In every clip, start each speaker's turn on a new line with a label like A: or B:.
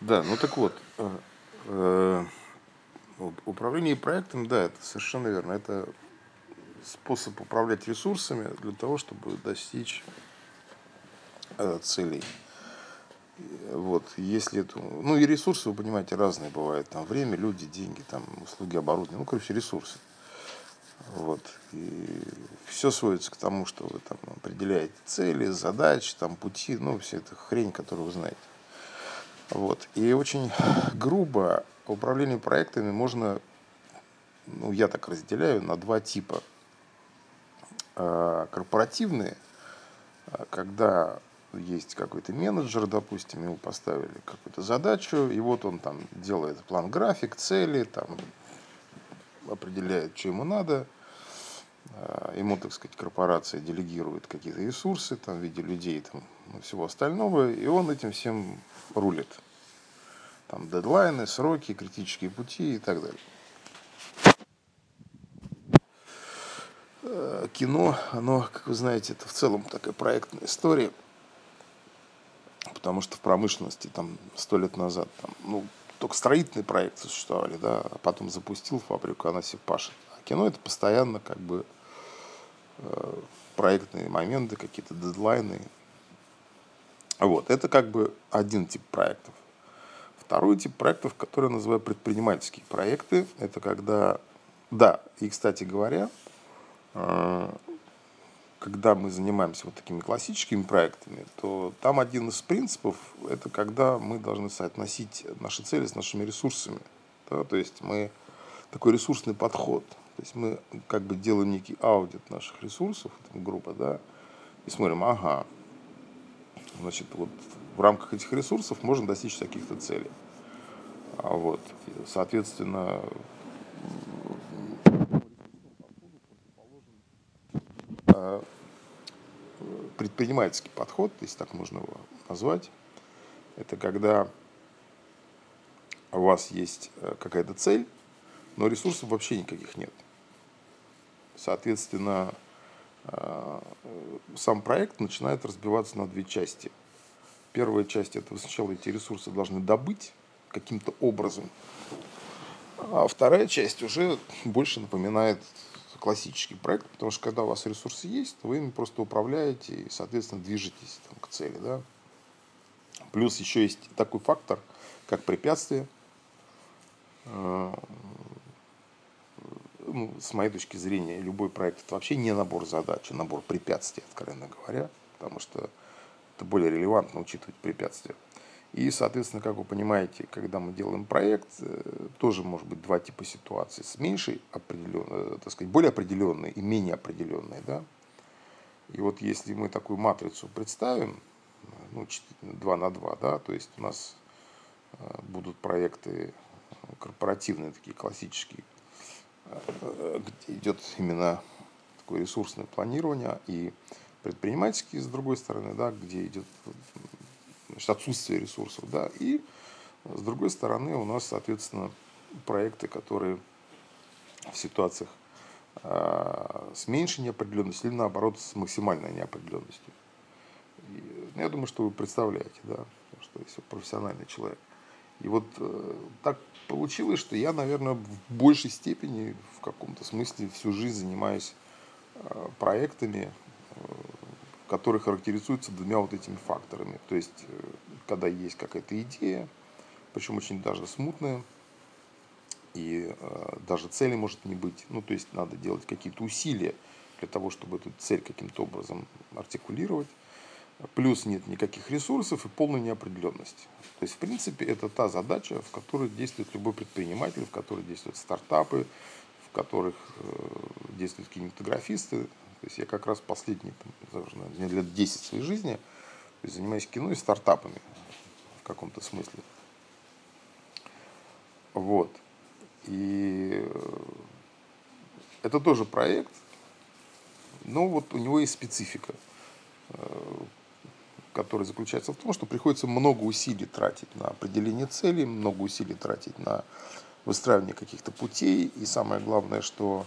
A: Да, ну так вот, э, э, управление проектом, да, это совершенно верно. Это способ управлять ресурсами для того, чтобы достичь э, целей. Вот, если это, ну и ресурсы, вы понимаете, разные бывают. Там время, люди, деньги, там услуги, оборудование, ну, короче, ресурсы. Вот. И все сводится к тому, что вы там определяете цели, задачи, там пути, ну, все это хрень, которую вы знаете. Вот. И очень грубо управление проектами можно, ну, я так разделяю, на два типа. А, корпоративные, а, когда есть какой-то менеджер, допустим, ему поставили какую-то задачу, и вот он там делает план график, цели, там определяет, что ему надо. А, ему, так сказать, корпорация делегирует какие-то ресурсы там, в виде людей там, всего остального, и он этим всем рулит. Там дедлайны, сроки, критические пути и так далее. Э, кино, оно, как вы знаете, это в целом такая проектная история, потому что в промышленности там сто лет назад там, ну, только строительные проекты существовали, да, а потом запустил фабрику, она себе пашет. А кино это постоянно как бы э, проектные моменты, какие-то дедлайны. Вот, это как бы один тип проектов. Второй тип проектов, который я называю предпринимательские проекты, это когда, да, и, кстати говоря, э, когда мы занимаемся вот такими классическими проектами, то там один из принципов – это когда мы должны соотносить наши цели с нашими ресурсами. Да? То есть мы такой ресурсный подход. То есть мы как бы делаем некий аудит наших ресурсов, группа, да, и смотрим, ага, значит, вот в рамках этих ресурсов можно достичь таких-то целей. А вот, соответственно, предпринимательский подход, если так можно его назвать, это когда у вас есть э, какая-то цель, но ресурсов вообще никаких нет. Соответственно, э, сам проект начинает разбиваться на две части. Первая часть – это вы сначала эти ресурсы должны добыть каким-то образом, а вторая часть уже больше напоминает классический проект, потому что когда у вас ресурсы есть, вы ими просто управляете и, соответственно, движетесь там, к цели. Да? Плюс еще есть такой фактор, как препятствие. А, ну, с моей точки зрения, любой проект это вообще не набор задач, а набор препятствий, откровенно говоря, потому что это более релевантно учитывать препятствия. И, соответственно, как вы понимаете, когда мы делаем проект, э, тоже может быть два типа ситуаций. С меньшей определенной, э, так сказать, более определенной и менее определенной. Да? И вот если мы такую матрицу представим, ну, 2 на 2, да, то есть у нас э, будут проекты корпоративные, такие классические, где идет именно такое ресурсное планирование, и предпринимательские, с другой стороны, да, где идет значит, отсутствие ресурсов. Да, и с другой стороны у нас, соответственно, проекты, которые в ситуациях э, с меньшей неопределенностью или наоборот с максимальной неопределенностью. И, ну, я думаю, что вы представляете, да, что если профессиональный человек. И вот э, так получилось, что я, наверное, в большей степени, в каком-то смысле, всю жизнь занимаюсь э, проектами, э, который характеризуется двумя вот этими факторами. То есть, э, когда есть какая-то идея, причем очень даже смутная, и э, даже цели может не быть. Ну, то есть, надо делать какие-то усилия для того, чтобы эту цель каким-то образом артикулировать. Плюс нет никаких ресурсов и полная неопределенность. То есть, в принципе, это та задача, в которой действует любой предприниматель, в которой действуют стартапы, в которых э, действуют кинематографисты, то есть я как раз последние, там, наверное, лет 10 своей жизни занимаюсь кино и стартапами в каком-то смысле. Вот. И э, это тоже проект, но вот у него есть специфика, э, которая заключается в том, что приходится много усилий тратить на определение целей, много усилий тратить на выстраивание каких-то путей. И самое главное, что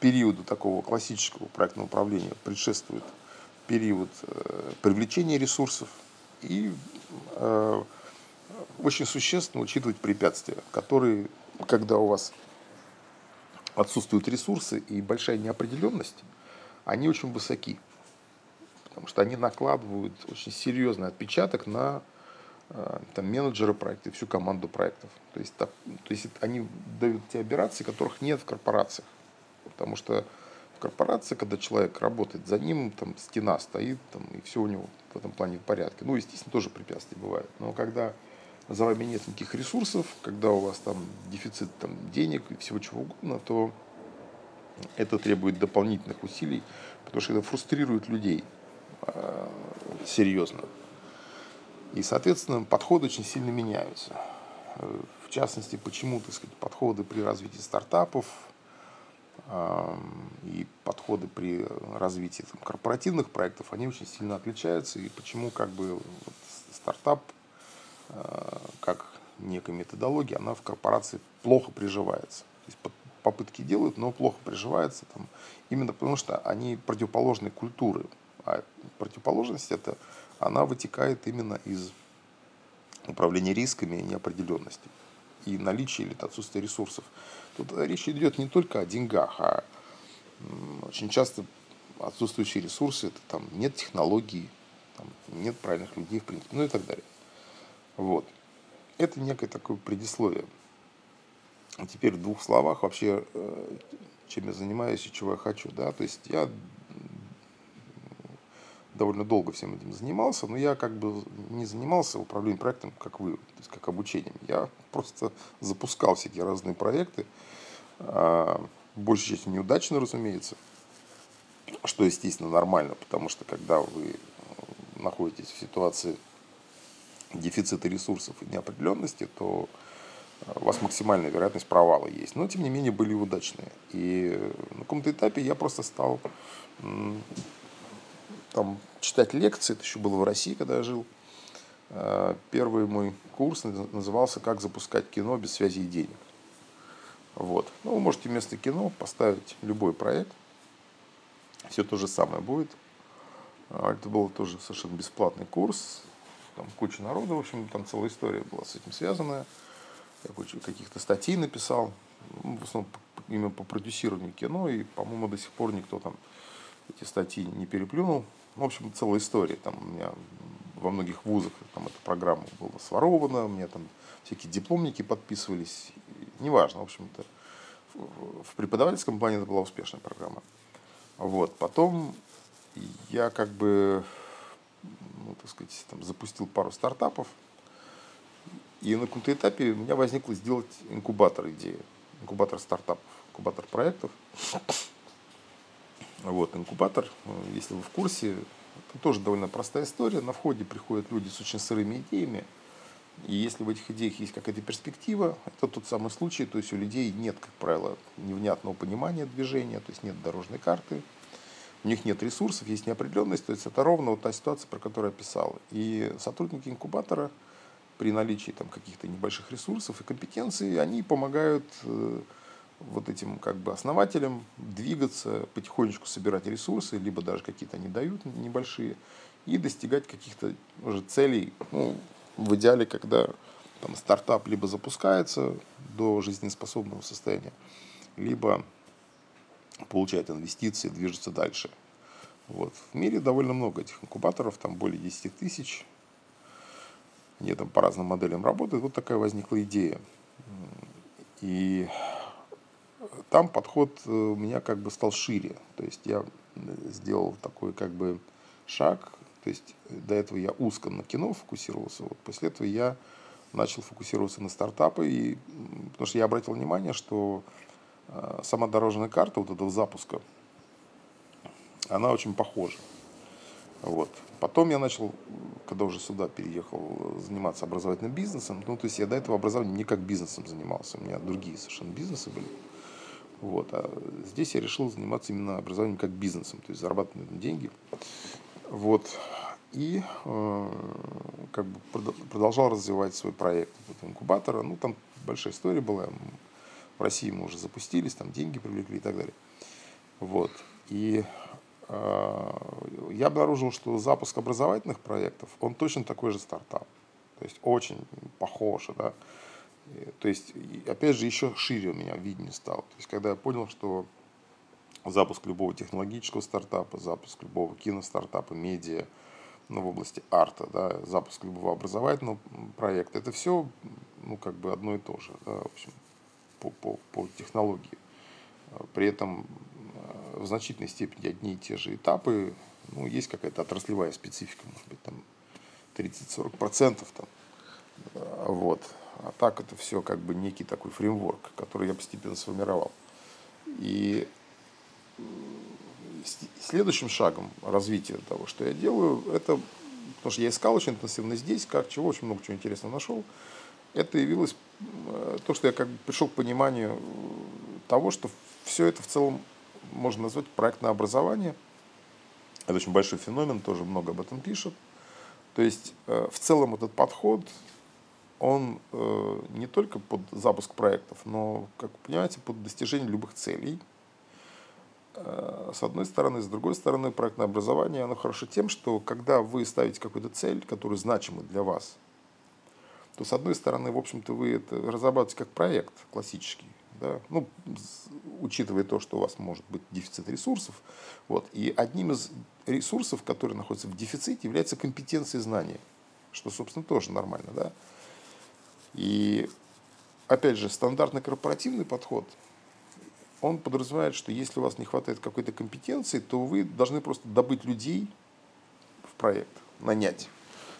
A: периоду такого классического проектного управления предшествует период э, привлечения ресурсов и э, очень существенно учитывать препятствия, которые, когда у вас отсутствуют ресурсы и большая неопределенность, они очень высоки. Потому что они накладывают очень серьезный отпечаток на э, там, менеджера проекта и всю команду проектов. То есть, так, то есть они дают те операции, которых нет в корпорациях. Потому что в корпорации, когда человек работает, за ним там стена стоит, там, и все у него в этом плане в порядке. Ну, естественно, тоже препятствия бывают. Но когда за вами нет никаких ресурсов, когда у вас там дефицит там, денег и всего чего угодно, то это требует дополнительных усилий, потому что это фрустрирует людей э, серьезно. И, соответственно, подходы очень сильно меняются. Э, в частности, почему, так сказать, подходы при развитии стартапов и подходы при развитии там, корпоративных проектов, они очень сильно отличаются. И почему как бы вот, стартап Э, как некая методология, она в корпорации плохо приживается. То есть попытки делают, но плохо приживается там, именно потому, что они противоположные культуры. А противоположность это, она вытекает именно из управления рисками и неопределенности и наличия или отсутствия ресурсов. Тут речь идет не только о деньгах, а очень часто отсутствующие ресурсы, это там нет технологий, там, нет правильных людей, в принципе, ну и так далее. Вот. Это некое такое предисловие. А теперь в двух словах вообще, э, чем я занимаюсь и чего я хочу. Да? То есть я довольно долго всем этим занимался, но я как бы не занимался управлением проектом, как вы, то есть как обучением. Я просто запускал всякие разные проекты, а, большей частью неудачно, разумеется, что, естественно, нормально, потому что когда вы находитесь в ситуации дефицита ресурсов и неопределенности, то э, у вас максимальная вероятность провала есть. Но, тем не менее, были удачные. И на каком-то этапе я просто стал там, читать лекции. Это еще было в России, когда я жил. Э, первый мой курс назывался «Как запускать кино без связи и денег». Вот. Ну, вы можете вместо кино поставить любой проект. Все то же самое будет. Э, это был тоже совершенно бесплатный курс там куча народа, в общем, там целая история была с этим связанная. Я кучу каких-то статей написал, ну, в основном именно по продюсированию кино, и, по-моему, до сих пор никто там эти статьи не переплюнул. В общем, целая история. Там у меня во многих вузах там эта программа была сворована, у меня там всякие дипломники подписывались. Неважно, в общем-то. В преподавательском плане это была успешная программа. Вот. Потом я как бы ну, так сказать, там, запустил пару стартапов. И на каком-то этапе у меня возникло сделать инкубатор идеи, инкубатор стартапов, инкубатор проектов. Вот, инкубатор, если вы в курсе, это тоже довольно простая история. На входе приходят люди с очень сырыми идеями. И если в этих идеях есть какая-то перспектива, это тот самый случай, то есть у людей нет, как правило, невнятного понимания движения, то есть нет дорожной карты, у них нет ресурсов, есть неопределенность, то есть это ровно вот та ситуация, про которую я писал. И сотрудники инкубатора при наличии там каких-то небольших ресурсов и компетенций, они помогают э, вот этим как бы основателям двигаться, потихонечку собирать ресурсы, либо даже какие-то они дают небольшие, и достигать каких-то уже целей, ну, в идеале, когда там, стартап либо запускается до жизнеспособного состояния, либо получает инвестиции, движется дальше. Вот. В мире довольно много этих инкубаторов, там более 10 тысяч. Они там по разным моделям работают. Вот такая возникла идея. И там подход э, у меня как бы стал шире. То есть я сделал такой как бы шаг. То есть до этого я узко на кино фокусировался. Вот после этого я начал фокусироваться на стартапы. И, потому что я обратил внимание, что Э, сама дорожная карта вот этого запуска, она очень похожа. Вот. Потом я начал, когда уже сюда переехал, заниматься образовательным бизнесом. Ну, то есть я до этого образования не как бизнесом занимался. У меня другие совершенно бизнесы были. Вот. А здесь я решил заниматься именно образованием как бизнесом, то есть зарабатывать деньги. Вот. И э, как бы продолжал развивать свой проект вот, инкубатора. Ну, там большая история была. В России мы уже запустились, там деньги привлекли и так далее. Вот. И э, я обнаружил, что запуск образовательных проектов, он точно такой же стартап. То есть очень похоже, да. То есть, опять же, еще шире у меня видение стало. То есть, когда я понял, что запуск любого технологического стартапа, запуск любого киностартапа, медиа, ну, в области арта, да, запуск любого образовательного проекта, это все, ну, как бы одно и то же, да, в общем, по, по, по технологии. При этом э, в значительной степени одни и те же этапы, ну, есть какая-то отраслевая специфика, может быть, там 30-40% там, вот. А так это все как бы некий такой фреймворк, который я постепенно сформировал. И следующим шагом развития того, что я делаю, это, потому что я искал очень интенсивно здесь, как чего, очень много чего интересного нашел, это явилось э, то, что я как бы пришел к пониманию того, что все это в целом можно назвать проектное образование. Это очень большой феномен, тоже много об этом пишут. То есть э, в целом этот подход, он э, не только под запуск проектов, но, как вы понимаете, под достижение любых целей – Э, с одной стороны. С другой стороны, проектное образование, оно хорошо тем, что когда вы ставите какую-то цель, которая значима для вас, то с одной стороны, в общем-то, вы это разрабатываете как проект классический, да, ну, учитывая то, что у вас может быть дефицит ресурсов. Вот. И одним из ресурсов, который находится в дефиците, является компетенция знания, что, собственно, тоже нормально. Да? И, опять же, стандартный корпоративный подход – он подразумевает, что если у вас не хватает какой-то компетенции, то вы должны просто добыть людей в проект, нанять,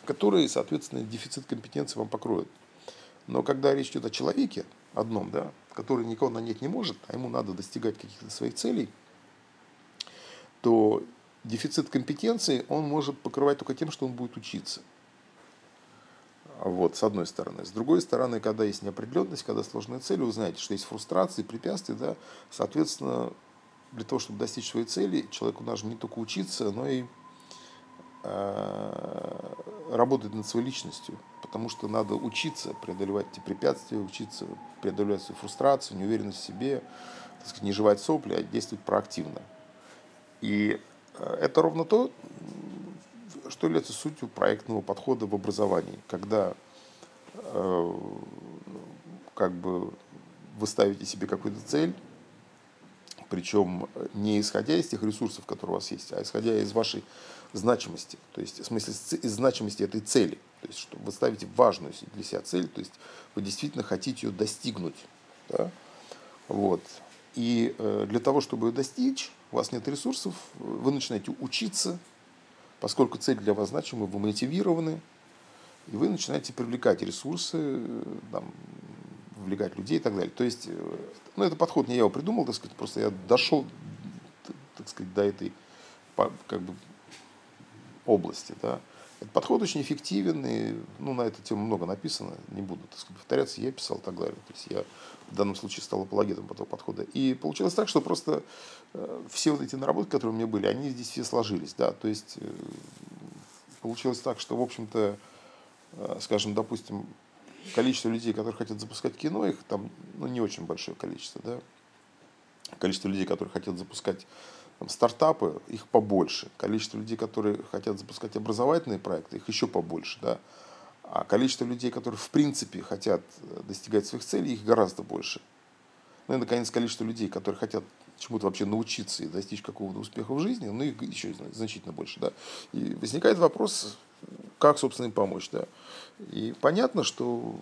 A: которые, соответственно, дефицит компетенции вам покроют. Но когда речь идет о человеке одном, да, который никого нанять не может, а ему надо достигать каких-то своих целей, то дефицит компетенции он может покрывать только тем, что он будет учиться. Вот, с одной стороны. С другой стороны, когда есть неопределенность, когда сложные цели, вы знаете, что есть фрустрации, препятствия, да, соответственно, для того, чтобы достичь своей цели, человеку нужно не только учиться, но и э, работать над своей личностью, потому что надо учиться преодолевать эти препятствия, учиться преодолевать свою фрустрацию, неуверенность в себе, так сказать, не жевать сопли, а действовать проактивно. И э, это ровно то, что является сутью проектного подхода в образовании, когда э, как бы вы ставите себе какую-то цель, причем не исходя из тех ресурсов, которые у вас есть, а исходя из вашей значимости, то есть в смысле из значимости этой цели, то есть что вы ставите важную для себя цель, то есть вы действительно хотите ее достигнуть, да? вот. И э, для того, чтобы ее достичь, у вас нет ресурсов, вы начинаете учиться, Поскольку цель для вас значима, вы мотивированы, и вы начинаете привлекать ресурсы, там, вовлекать людей и так далее. То есть, э, ну, это подход не я его придумал, так сказать, просто я дошел, так сказать, до этой как бы, области, да. Подход очень эффективен, и ну, на эту тему много написано, не буду так сказать, повторяться, я писал и так далее. То есть я в данном случае стал апологетом этого подхода. И получилось так, что просто э, все вот эти наработки, которые у меня были, они здесь все сложились. Да? То есть э, получилось так, что, в общем-то, э, скажем, допустим, количество людей, которые хотят запускать кино, их там ну, не очень большое количество. Да? Количество людей, которые хотят запускать там, стартапы, их побольше. Количество людей, которые хотят запускать образовательные проекты, их еще побольше. Да? А количество людей, которые в принципе хотят э, достигать своих целей, их гораздо больше. Ну и, наконец, количество людей, которые хотят чему-то вообще научиться и достичь какого-то успеха в жизни, ну их еще значительно больше. Да? И возникает вопрос, как, собственно, им помочь. Да? И понятно, что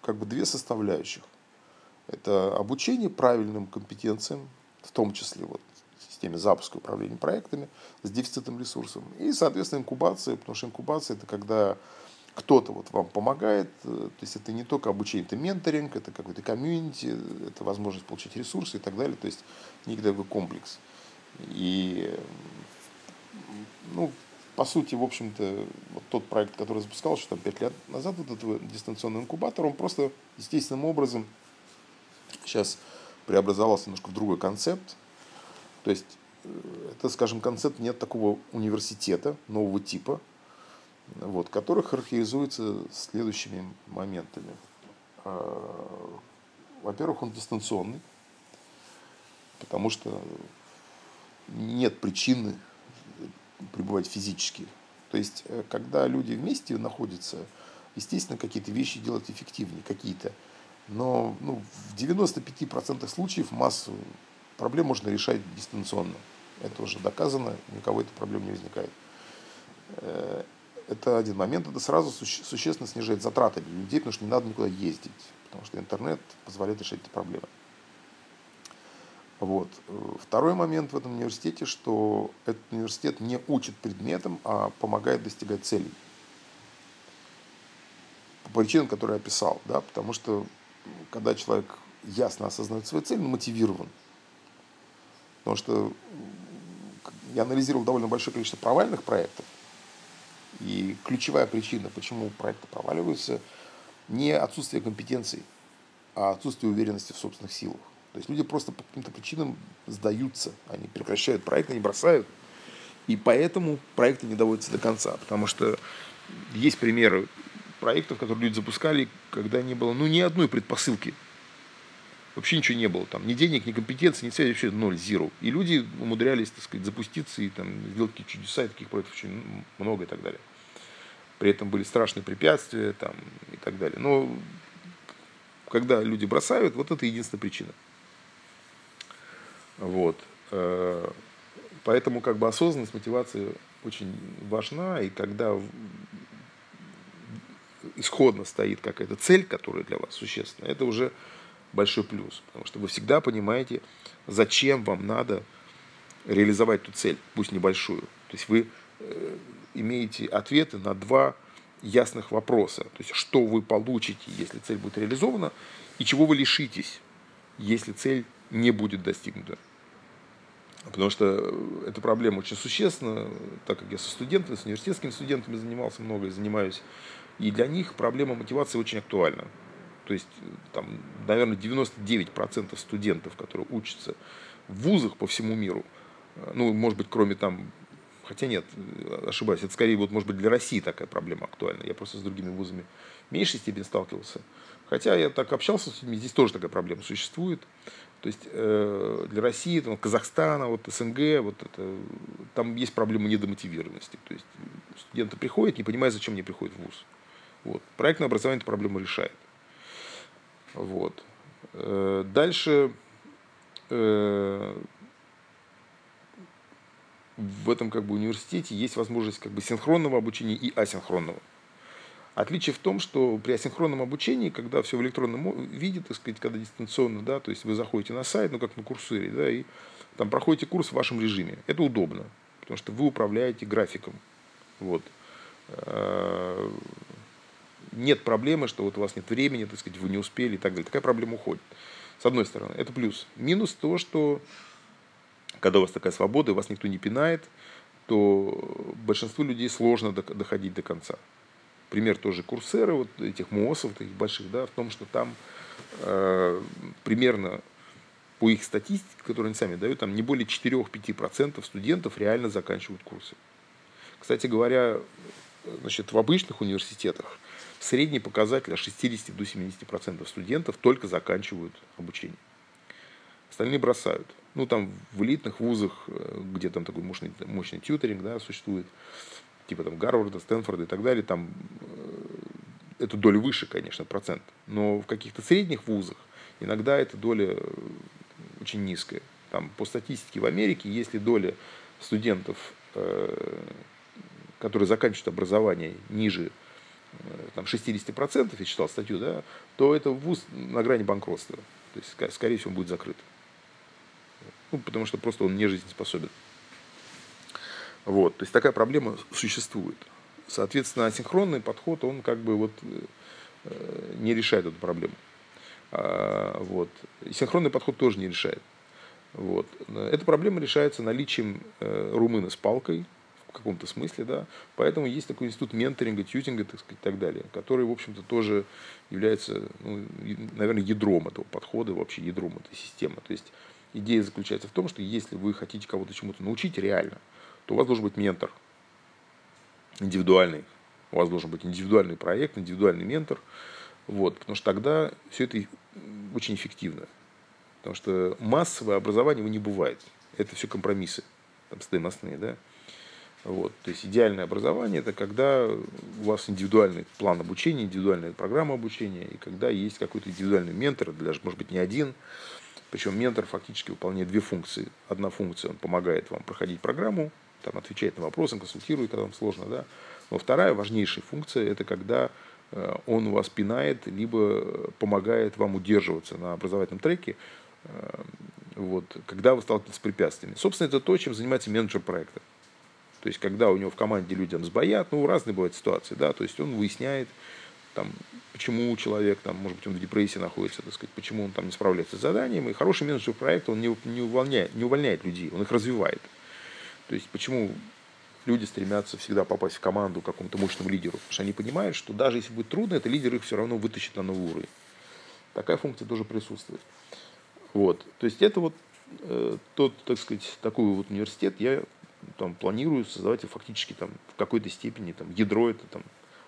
A: как бы две составляющих. Это обучение правильным компетенциям, в том числе вот системе запуска управления проектами с дефицитом ресурсов. И, соответственно, инкубация, потому что инкубация – это когда кто-то вот вам помогает, э, то есть это не только обучение, это менторинг, это какой-то комьюнити, это возможность получить ресурсы и так далее, то есть некий такой комплекс. И, ну, по сути, в общем-то, вот тот проект, который запускал еще там 5 лет назад, вот этот дистанционный инкубатор, он просто естественным образом сейчас преобразовался немножко в другой концепт, то есть э, это, скажем, концепт нет такого университета нового типа, вот, который характеризуется следующими моментами. А, во-первых, он дистанционный, потому что нет причины пребывать физически. То есть, э, когда люди вместе находятся, естественно, какие-то вещи делать эффективнее, какие-то. Но ну, в 95% случаев массу проблем можно решать дистанционно. Это уже доказано, никого эта проблема не возникает. Э, это один момент, это сразу существенно снижает затраты для людей, потому что не надо никуда ездить, потому что интернет позволяет решать эти проблемы. Вот. Второй момент в этом университете, что этот университет не учит предметам, а помогает достигать целей. По причинам, которые я описал. Да? Потому что когда человек ясно осознает свою цель, он мотивирован. Потому что я анализировал довольно большое количество провальных проектов. И ключевая причина, почему проекты проваливаются, не отсутствие компетенций, а отсутствие уверенности в собственных силах. То есть люди просто по каким-то причинам сдаются, они прекращают проект, они бросают. И поэтому проекты не доводятся до конца. Потому что есть примеры проектов, которые люди запускали, когда не было ну, ни одной предпосылки. Вообще ничего не было. Там, ни денег, ни компетенции, ни связи, вообще ноль, zero. И люди умудрялись, так сказать, запуститься и там, сделать какие-то чудеса, и таких проектов очень много и так далее. При этом были страшные препятствия там, и так далее. Но когда люди бросают, вот это единственная причина. Вот. Э, поэтому как бы осознанность, мотивация очень важна, и когда исходно стоит какая-то цель, которая для вас существенна, это уже большой плюс, потому что вы всегда понимаете, зачем вам надо реализовать ту цель, пусть небольшую. То есть вы э, имеете ответы на два ясных вопроса. То есть что вы получите, если цель будет реализована, и чего вы лишитесь, если цель не будет достигнута. Потому что э, эта проблема очень существенна, так как я со студентами, с университетскими студентами занимался много и занимаюсь. И для них проблема мотивации очень актуальна. То есть, э, там, наверное, 99% студентов, которые учатся в вузах по всему миру, э, ну, может быть, кроме там, хотя нет, ошибаюсь, это скорее, вот, может быть, для России такая проблема актуальна. Я просто с другими вузами в меньшей степени сталкивался. Хотя я так общался с людьми, здесь тоже такая проблема существует. То есть э, для России, там, Казахстана, вот СНГ, вот это, там есть проблема недомотивированности. То есть студенты приходят, не понимая, зачем они приходят в ВУЗ. Вот. Проектное образование эту проблему решает. Вот. Э, дальше э, в этом как бы университете есть возможность как бы синхронного обучения и асинхронного. Отличие в том, что при асинхронном обучении, когда все в электронном виде, так сказать, когда дистанционно, да, то есть вы заходите на сайт, ну как на курсоре, да, и там проходите курс в вашем режиме. Это удобно, потому что вы управляете графиком. Вот. Нет проблемы, что вот у вас нет времени, так сказать, вы не успели и так далее. Такая проблема уходит. С одной стороны, это плюс. Минус то, что когда у вас такая свобода, и вас никто не пинает, то большинству людей сложно доходить до конца пример тоже Курсера, вот этих МООСов, таких больших, да, в том, что там э, примерно по их статистике, которую они сами дают, там не более 4-5% студентов реально заканчивают курсы. Кстати говоря, значит, в обычных университетах средний показатель от 60 до 70% студентов только заканчивают обучение. Остальные бросают. Ну, там в элитных вузах, э, где там такой мощный, мощный тьютеринг да, существует, типа там Гарварда, Стэнфорда и так далее, там э, эта доля выше, конечно, процент. Но в каких-то средних вузах иногда эта доля э, очень низкая. Там, по статистике в Америке, если доля студентов, э, которые заканчивают образование ниже там, 60%, я читал статью, да, то это вуз на грани банкротства. То есть, скорее всего, он будет закрыт. Ну, потому что просто он не жизнеспособен. Вот, то есть такая проблема существует. Соответственно, асинхронный подход, он как бы вот э, не решает эту проблему. А, вот. И синхронный подход тоже не решает. Вот. Эта проблема решается наличием э, румына с палкой, в каком-то смысле, да. Поэтому есть такой институт менторинга, тьютинга, так сказать, и так далее, который, в общем-то, тоже является, ну, наверное, ядром этого подхода, вообще ядром этой системы. То есть идея заключается в том, что если вы хотите кого-то чему-то научить реально, то у вас должен быть ментор индивидуальный. У вас должен быть индивидуальный проект, индивидуальный ментор. Вот, потому что тогда все это очень эффективно. Потому что массовое образование его не бывает. Это все компромиссы там, стоимостные. Да? Вот. То есть идеальное образование – это когда у вас индивидуальный план обучения, индивидуальная программа обучения, и когда есть какой-то индивидуальный ментор, даже, может быть, не один. Причем ментор фактически выполняет две функции. Одна функция – он помогает вам проходить программу, там, отвечает на вопросы, консультирует, когда вам сложно. Да? Но вторая важнейшая функция – это когда э, он вас пинает, либо помогает вам удерживаться на образовательном треке, э, вот, когда вы сталкиваетесь с препятствиями. Собственно, это то, чем занимается менеджер проекта. То есть, когда у него в команде людям сбоят, ну, разные бывают ситуации, да, то есть он выясняет, там, почему человек, там, может быть, он в депрессии находится, так сказать, почему он там не справляется с заданием. И хороший менеджер проекта, он не, не, увольняет, не увольняет людей, он их развивает. То есть, почему люди стремятся всегда попасть в команду какому-то мощному лидеру? Потому что они понимают, что даже если будет трудно, это лидер их все равно вытащит на новый уровень. Такая функция тоже присутствует. Вот. То есть, это вот э, тот, так сказать, такой вот университет я там, планирую создавать фактически там, в какой-то степени там, ядро это там,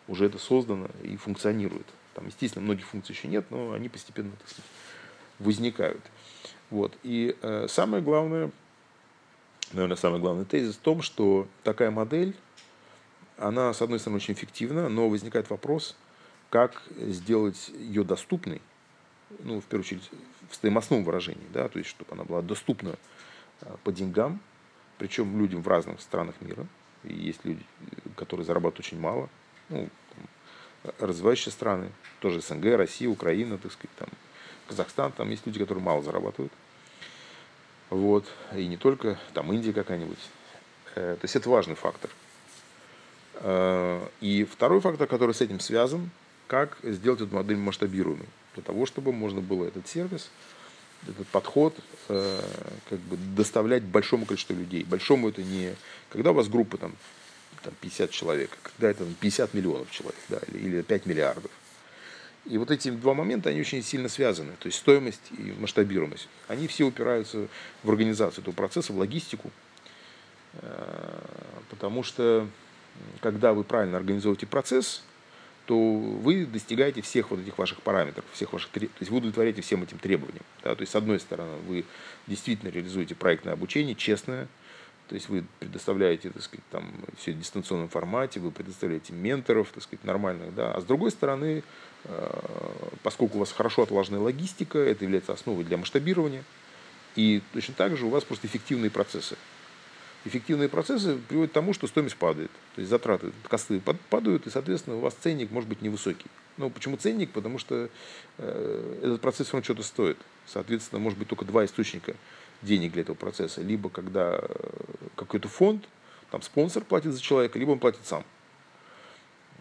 A: уже это создано и функционирует. Там, естественно, многих функций еще нет, но они постепенно так сказать, возникают. Вот. И э, самое главное, наверное, самый главный тезис в том, что такая модель, она, с одной стороны, очень эффективна, но возникает вопрос, как сделать ее доступной, ну, в первую очередь, в стоимостном выражении, да, то есть, чтобы она была доступна э, по деньгам, причем людям в разных странах мира. И есть люди, которые зарабатывают очень мало. Ну, развивающие страны, тоже СНГ, Россия, Украина, так сказать, там, Казахстан, там есть люди, которые мало зарабатывают. Вот. И не только, там Индия какая-нибудь. Э, то есть это важный фактор. Э, и второй фактор, который с этим связан, как сделать эту модель масштабируемой. Для того, чтобы можно было этот сервис этот подход э, как бы доставлять большому количеству людей. Большому это не когда у вас группа там, там 50 человек, а когда это 50 миллионов человек да, или, или 5 миллиардов. И вот эти два момента, они очень сильно связаны. То есть стоимость и масштабируемость. Они все упираются в организацию этого процесса, в логистику. Э, потому что когда вы правильно организуете процесс, то вы достигаете всех вот этих ваших параметров, всех ваших, то есть вы удовлетворяете всем этим требованиям. Да? То есть, с одной стороны, вы действительно реализуете проектное обучение, честное, то есть вы предоставляете, так сказать, там все в дистанционном формате, вы предоставляете менторов, так сказать, нормальных, да. А с другой стороны, э, поскольку у вас хорошо отлаженная логистика, это является основой для масштабирования, и точно так же у вас просто эффективные процессы эффективные процессы приводят к тому, что стоимость падает. То есть затраты, косты падают, и, соответственно, у вас ценник может быть невысокий. Ну, почему ценник? Потому что э, этот процесс равно что-то стоит. Соответственно, может быть только два источника денег для этого процесса. Либо когда э, какой-то фонд, там спонсор платит за человека, либо он платит сам.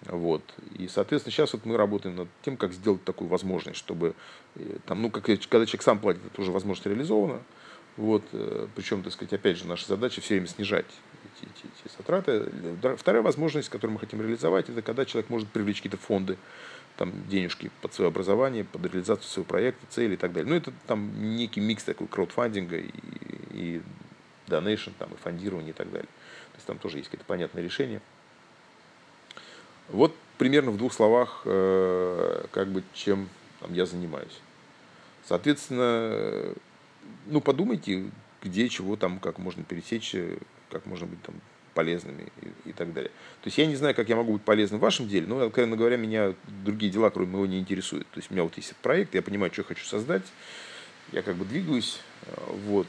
A: Вот. И, соответственно, сейчас вот мы работаем над тем, как сделать такую возможность, чтобы, э, там, ну, как, когда человек сам платит, это уже возможность реализована. Вот, э, причем, так сказать, опять же, наша задача все время снижать эти, эти, эти затраты. Вторая возможность, которую мы хотим реализовать, это когда человек может привлечь какие-то фонды, там, денежки под свое образование, под реализацию своего проекта, цели и так далее. Ну, это там некий микс такой краудфандинга и, и донейшн, там, и фондирование и так далее. То есть там тоже есть какие-то понятные решения. Вот примерно в двух словах, э, как бы, чем там, я занимаюсь. Соответственно, ну, подумайте, где, чего там, как можно пересечь, как можно быть там полезными и, и так далее. То есть я не знаю, как я могу быть полезным в вашем деле, но, откровенно говоря, меня другие дела, кроме моего, не интересуют. То есть у меня вот есть проект, я понимаю, что я хочу создать, я как бы двигаюсь, вот.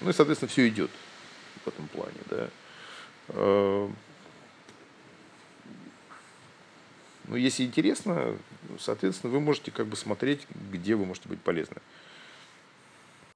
A: Ну и, соответственно, все идет в этом плане, да. Ну, если интересно, соответственно, вы можете как бы смотреть, где вы можете быть полезны.